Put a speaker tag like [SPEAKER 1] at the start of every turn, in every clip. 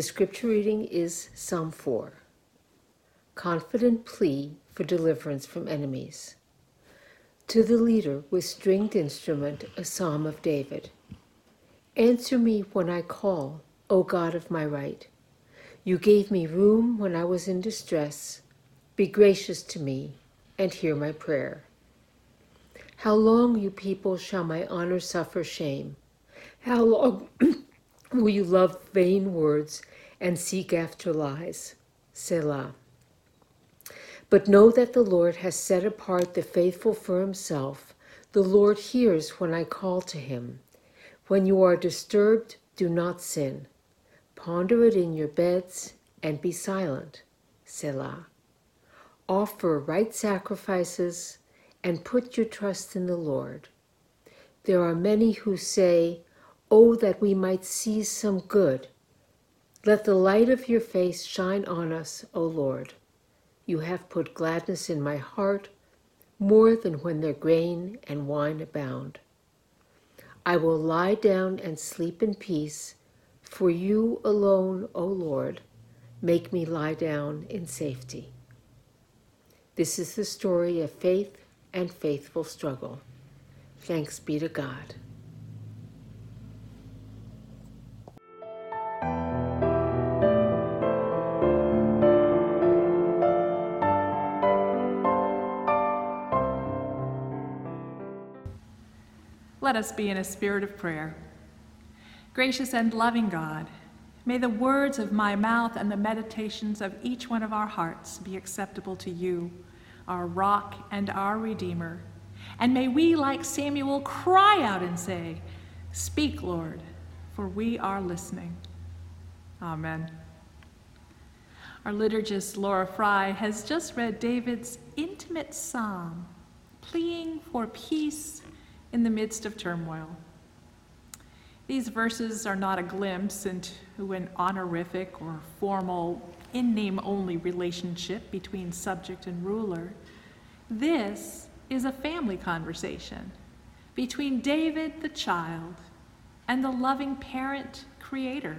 [SPEAKER 1] The scripture reading is Psalm 4 Confident Plea for Deliverance from Enemies. To the leader with stringed instrument, a psalm of David. Answer me when I call, O God of my right. You gave me room when I was in distress. Be gracious to me and hear my prayer. How long, you people, shall my honor suffer shame? How long will you love vain words and seek after lies? Selah. But know that the Lord has set apart the faithful for himself. The Lord hears when I call to him. When you are disturbed, do not sin. Ponder it in your beds and be silent. Selah. Offer right sacrifices and put your trust in the Lord. There are many who say, Oh, that we might see some good. Let the light of your face shine on us, O Lord. You have put gladness in my heart more than when their grain and wine abound. I will lie down and sleep in peace, for you alone, O Lord, make me lie down in safety. This is the story of faith and faithful struggle. Thanks be to God.
[SPEAKER 2] Let us be in a spirit of prayer. Gracious and loving God, may the words of my mouth and the meditations of each one of our hearts be acceptable to you, our rock and our redeemer. And may we, like Samuel, cry out and say, Speak, Lord, for we are listening. Amen. Our liturgist, Laura Fry, has just read David's intimate psalm, pleading for peace in the midst of turmoil. These verses are not a glimpse into an honorific or formal, in name only relationship between subject and ruler. This is a family conversation between David the child and the loving parent creator.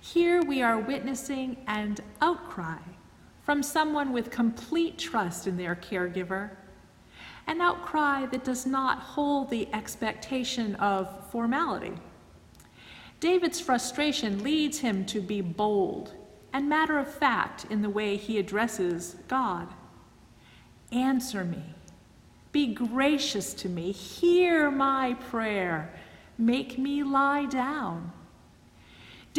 [SPEAKER 2] Here we are witnessing an outcry from someone with complete trust in their caregiver an outcry that does not hold the expectation of formality. David's frustration leads him to be bold and matter of fact in the way he addresses God. Answer me. Be gracious to me. Hear my prayer. Make me lie down.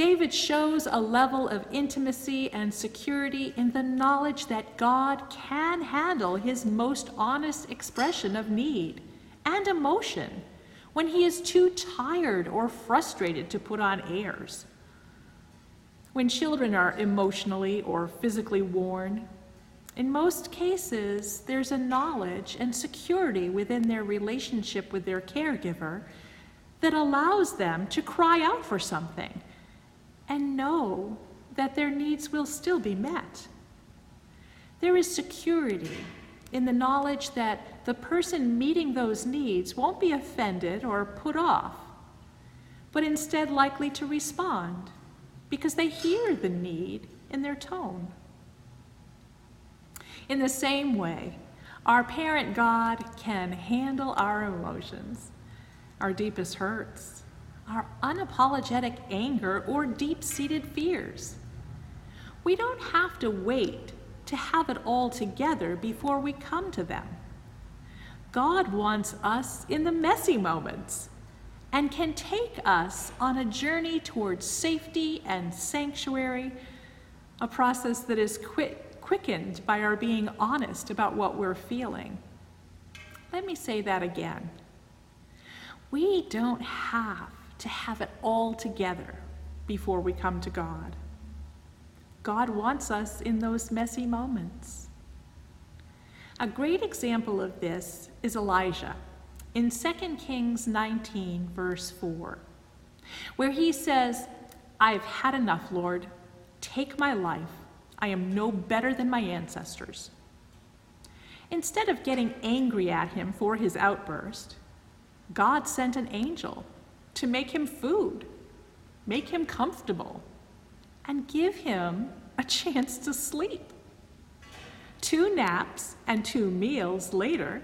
[SPEAKER 2] David shows a level of intimacy and security in the knowledge that God can handle his most honest expression of need and emotion when he is too tired or frustrated to put on airs. When children are emotionally or physically worn, in most cases, there's a knowledge and security within their relationship with their caregiver that allows them to cry out for something and know that their needs will still be met. There is security in the knowledge that the person meeting those needs won't be offended or put off, but instead likely to respond because they hear the need in their tone. In the same way, our parent God can handle our emotions, our deepest hurts, our unapologetic anger or deep seated fears. We don't have to wait to have it all together before we come to them. God wants us in the messy moments and can take us on a journey towards safety and sanctuary, a process that is quickened by our being honest about what we're feeling. Let me say that again. We don't have to have it all together before we come to God. God wants us in those messy moments. A great example of this is Elijah in 2 Kings 19, verse 4, where he says, I've had enough, Lord. Take my life. I am no better than my ancestors. Instead of getting angry at him for his outburst, God sent an angel to make him food, make him comfortable, and give him a chance to sleep. Two naps and two meals later,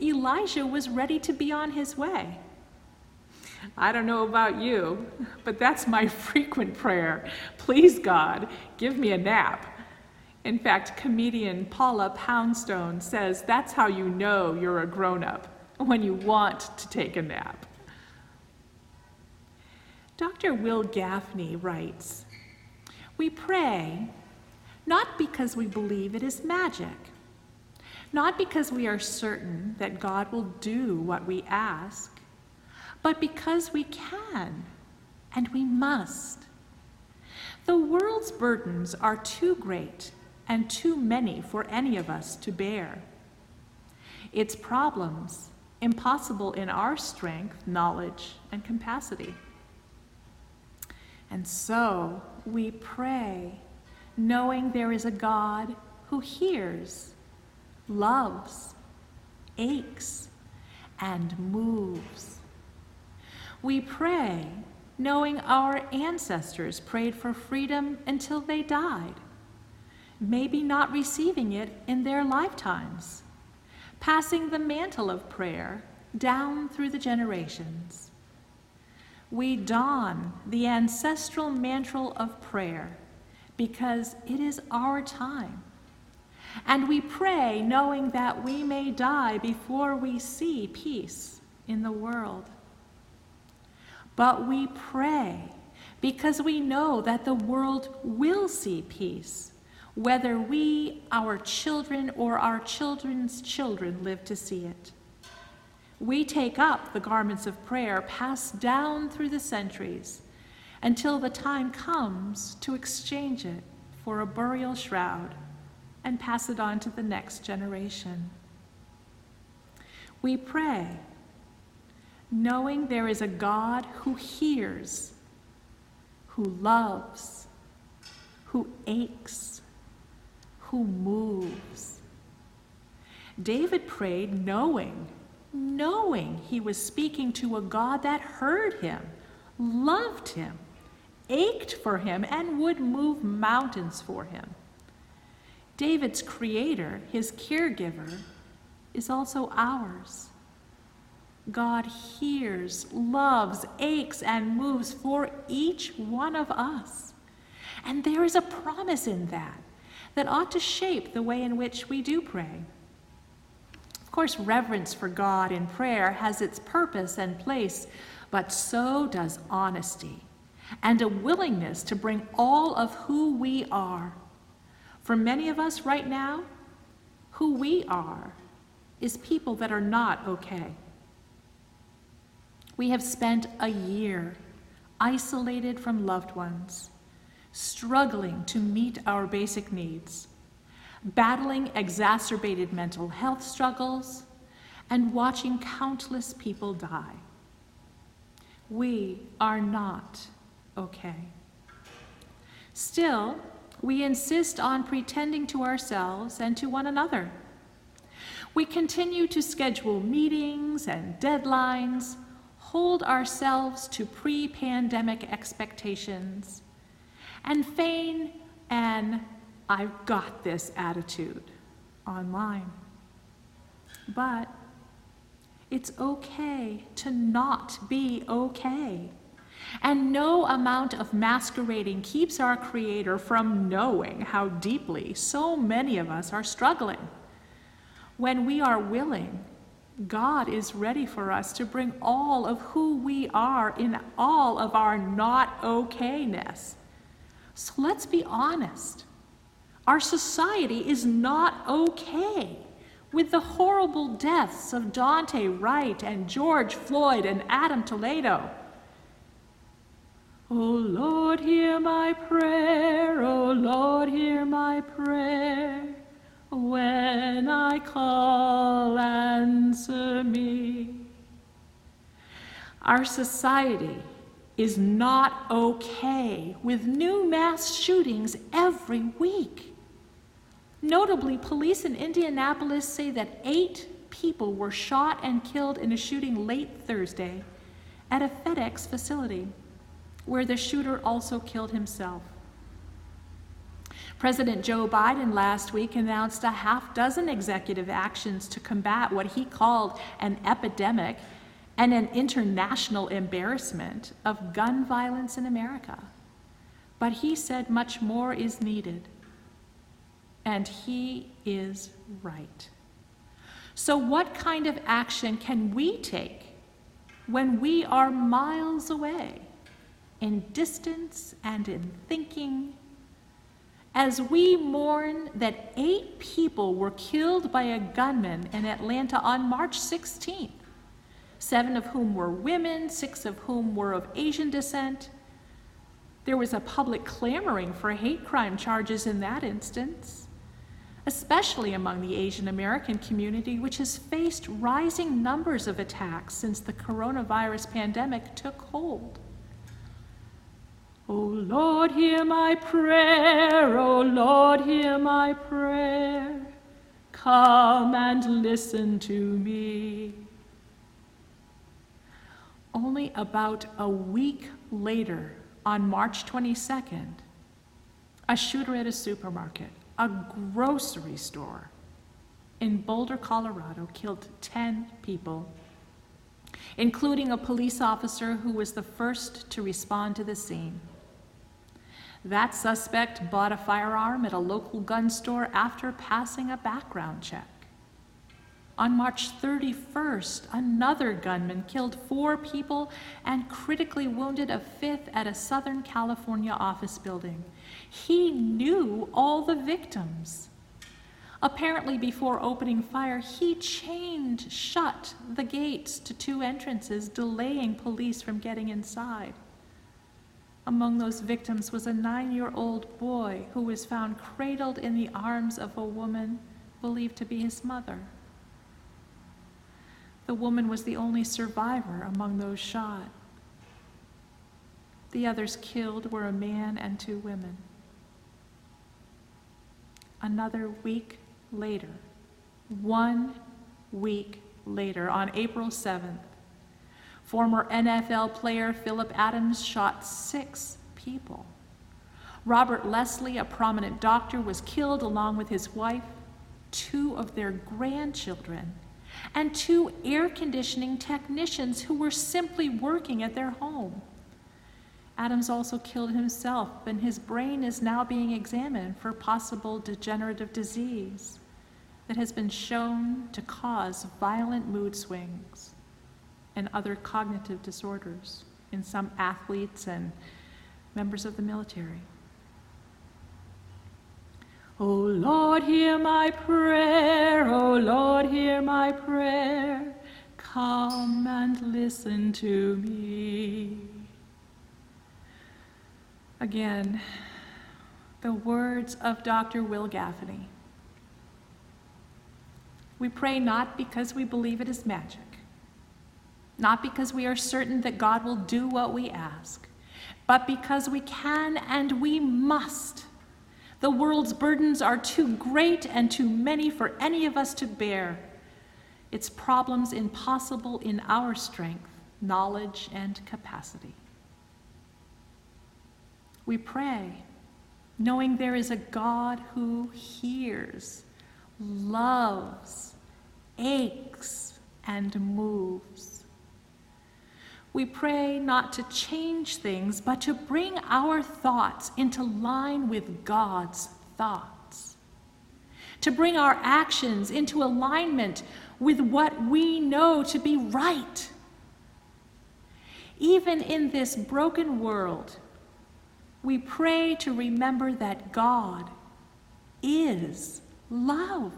[SPEAKER 2] Elijah was ready to be on his way. I don't know about you, but that's my frequent prayer. Please, God, give me a nap. In fact, comedian Paula Poundstone says that's how you know you're a grown up, when you want to take a nap. Dr. Wil Gafney writes We pray not because we believe it is magic, not because we are certain that God will do what we ask, but because we can and we must. The world's burdens are too great and too many for any of us to bear. Its problems impossible in our strength, knowledge, and capacity. And so we pray, knowing there is a God who hears, loves, aches, and moves. We pray, knowing our ancestors prayed for freedom until they died maybe not receiving it in their lifetimes, passing the mantle of prayer down through the generations. We don the ancestral mantle of prayer because it is our time. And we pray knowing that we may die before we see peace in the world. But we pray because we know that the world will see peace whether we, our children, or our children's children live to see it. We take up the garments of prayer passed down through the centuries until the time comes to exchange it for a burial shroud and pass it on to the next generation. We pray, knowing there is a God who hears, who loves, who aches, who moves. David prayed knowing, knowing he was speaking to a God that heard him, loved him, ached for him, and would move mountains for him. David's creator, his caregiver, is also ours. God hears, loves, aches, and moves for each one of us. And there is a promise in that that ought to shape the way in which we do pray. Of course, reverence for God in prayer has its purpose and place, but so does honesty and a willingness to bring all of who we are. For many of us right now, who we are is people that are not okay. We have spent a year isolated from loved ones struggling to meet our basic needs, battling exacerbated mental health struggles, and watching countless people die. We are not okay. Still, we insist on pretending to ourselves and to one another. We continue to schedule meetings and deadlines, hold ourselves to pre pandemic expectations, and feign an I've got this attitude online. But it's okay to not be okay. And no amount of masquerading keeps our Creator from knowing how deeply so many of us are struggling. When we are willing, God is ready for us to bring all of who we are in all of our not okayness so let's be honest. Our society is not okay with the horrible deaths of Daunte Wright and George Floyd and Adam Toledo. Oh Lord, hear my prayer. Oh Lord, hear my prayer. When I call, answer me. Our society is not okay with new mass shootings every week. Notably, police in Indianapolis say that eight people were shot and killed in a shooting late Thursday at a FedEx facility, where the shooter also killed himself. President Joe Biden last week announced a half dozen executive actions to combat what he called an epidemic and an international embarrassment of gun violence in America. But he said much more is needed. And he is right. So, what kind of action can we take when we are miles away in distance and in thinking? As we mourn that eight people were killed by a gunman in Atlanta on March 16th, seven of whom were women, six of whom were of Asian descent. There was a public clamoring for hate crime charges in that instance, especially among the Asian American community, which has faced rising numbers of attacks since the coronavirus pandemic took hold. O oh Lord, hear my prayer, O oh Lord, hear my prayer. Come and listen to me. Only about a week later, on March 22nd, a shooter at a supermarket, a grocery store in Boulder, Colorado, killed 10 people, including a police officer who was the first to respond to the scene. That suspect bought a firearm at a local gun store after passing a background check. On March 31st, another gunman killed four people and critically wounded a fifth at a Southern California office building. He knew all the victims. Apparently, before opening fire, he chained shut the gates to two entrances, delaying police from getting inside. Among those victims was a nine year old boy who was found cradled in the arms of a woman believed to be his mother. The woman was the only survivor among those shot. The others killed were a man and two women. Another week later, one week later, on April 7th, former NFL player Phillip Adams shot six people. Robert Lesslie, a prominent doctor, was killed along with his wife, two of their grandchildren, and two air conditioning technicians who were simply working at their home. Adams also killed himself, and his brain is now being examined for possible degenerative disease that has been shown to cause violent mood swings and other cognitive disorders in some athletes and members of the military. Oh Lord, hear my prayer. O Lord, hear my prayer. Come and listen to me. Again, the words of Dr. Wil Gafney. We pray not because we believe it is magic, not because we are certain that God will do what we ask, but because we can and we must the world's burdens are too great and too many for any of us to bear. Its problems impossible in our strength, knowledge, and capacity. We pray, knowing there is a God who hears, loves, aches, and moves. We pray not to change things, but to bring our thoughts into line with God's thoughts. To bring our actions into alignment with what we know to be right. Even in this broken world, we pray to remember that God is love,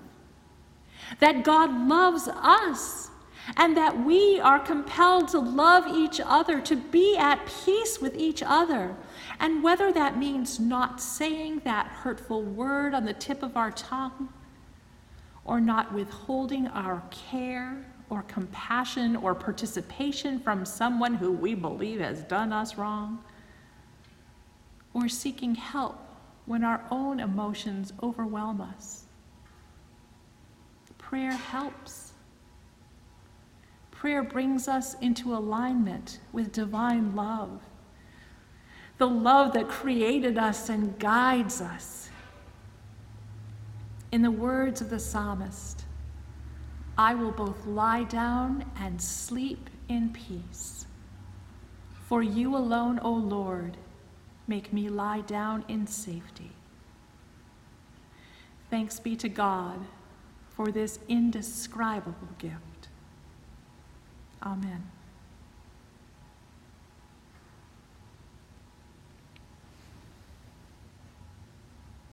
[SPEAKER 2] that God loves us and that we are compelled to love each other, to be at peace with each other. And whether that means not saying that hurtful word on the tip of our tongue, or not withholding our care or compassion or participation from someone who we believe has done us wrong, or seeking help when our own emotions overwhelm us. Prayer helps. Prayer brings us into alignment with divine love, the love that created us and guides us, In the words of the psalmist, I will both lie down and sleep in peace. For you alone, O Lord, make me lie down in safety. Thanks be to God for this indescribable gift. Amen.